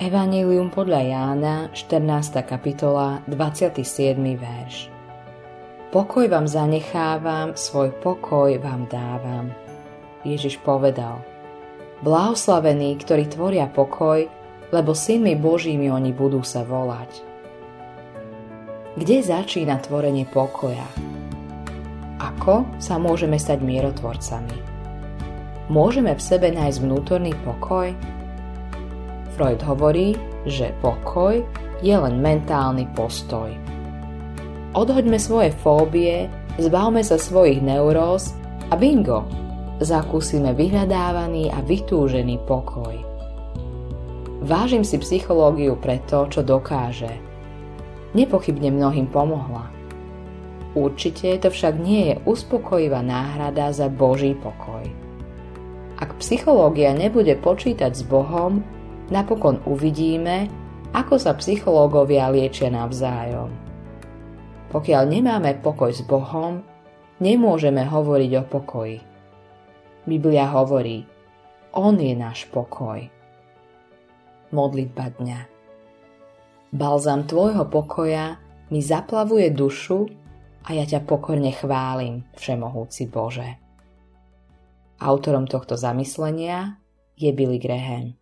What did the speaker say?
Evangelium podľa Jána, 14. kapitola, 27. verš. Pokoj vám zanechávam, svoj pokoj vám dávam. Ježiš povedal, Blahoslavení, ktorí tvoria pokoj, lebo synmi Božími oni budú sa volať. Kde začína tvorenie pokoja? Ako sa môžeme stať mierotvorcami? Môžeme v sebe nájsť vnútorný pokoj? Freud hovorí, že pokoj je len mentálny postoj. Odhoďme svoje fóbie, zbavme sa svojich neuróz a bingo, zakúsime vyhľadávaný a vytúžený pokoj. Vážim si psychológiu pre to, čo dokáže. Nepochybne mnohým pomohla. Určite to však nie je uspokojivá náhrada za Boží pokoj. Ak psychológia nebude počítať s Bohom, napokon uvidíme, ako sa psychológovia liečia navzájom. Pokiaľ nemáme pokoj s Bohom, nemôžeme hovoriť o pokoji. Biblia hovorí, On je náš pokoj. Modlitba dňa Balzam tvojho pokoja mi zaplavuje dušu a ja ťa pokorne chválim, Všemohúci Bože. Autorom tohto zamyslenia je Billy Graham.